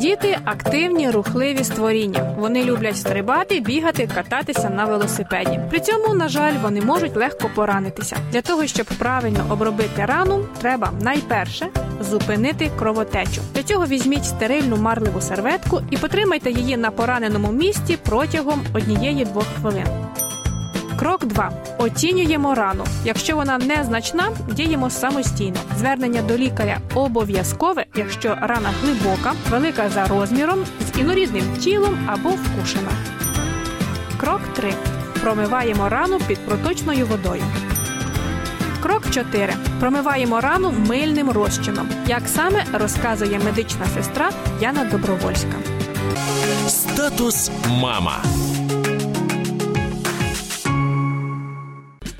Діти активні, рухливі створіння. Вони люблять стрибати, бігати, кататися на велосипеді. При цьому, на жаль, вони можуть легко поранитися. Для того, щоб правильно обробити рану, треба найперше зупинити кровотечу. Для цього візьміть стерильну марливу серветку і потримайте її на пораненому місці протягом однієї-двох хвилин. Крок 2. Оцінюємо рану. Якщо вона незначна, діємо самостійно. Звернення до лікаря обов'язкове, якщо рана глибока, велика за розміром, з інорідним тілом або вкушена. Крок 3. Промиваємо рану під проточною водою. Крок 4. Промиваємо рану мильним розчином. Як саме розказує медична сестра Яна Добровольська. Статус мама.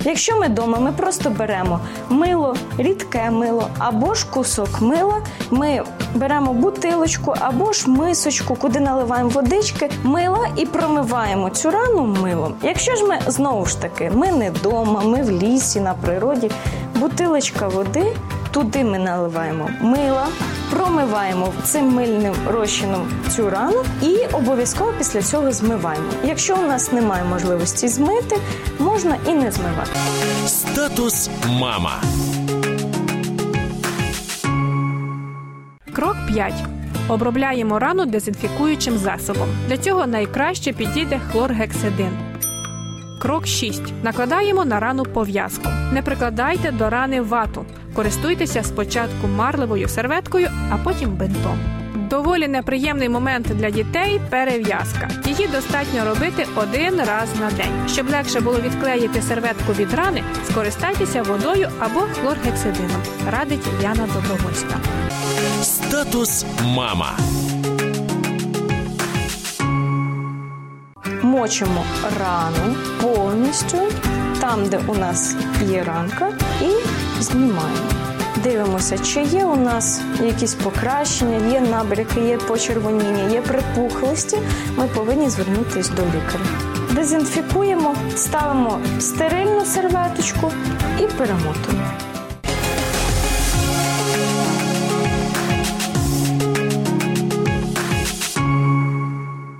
Якщо ми вдома, ми просто беремо мило, рідке мило або ж кусок мила. Ми беремо бутилочку або ж мисочку, куди наливаємо водички, мила і промиваємо цю рану милом. Якщо ж ми знову ж таки, ми не вдома, ми в лісі, на природі, бутилочка води, туди ми наливаємо мила. Промиваємо цим мильним розчином цю рану і обов'язково після цього змиваємо. Якщо у нас немає можливості змити, можна і не змивати. Статус мама. Крок 5. Обробляємо рану дезінфікуючим засобом. Для цього найкраще підійде хлоргексидин. Крок 6. Накладаємо на рану пов'язку. Не прикладайте до рани вату. Користуйтеся спочатку марливою серветкою, а потім бинтом. Доволі неприємний момент для дітей перев'язка. Її достатньо робити один раз на день. Щоб легше було відклеїти серветку від рани, скористайтеся водою або хлоргексидином. Радить Яна Добровольська. Статус мама. Мочимо рану повністю там, де у нас є ранка, і знімаємо. Дивимося, чи є у нас якісь покращення, є набряки, є почервоніння, є припухлості. Ми повинні звернутися до лікаря. Дезінфікуємо, ставимо стерильну серветочку і перемотуємо.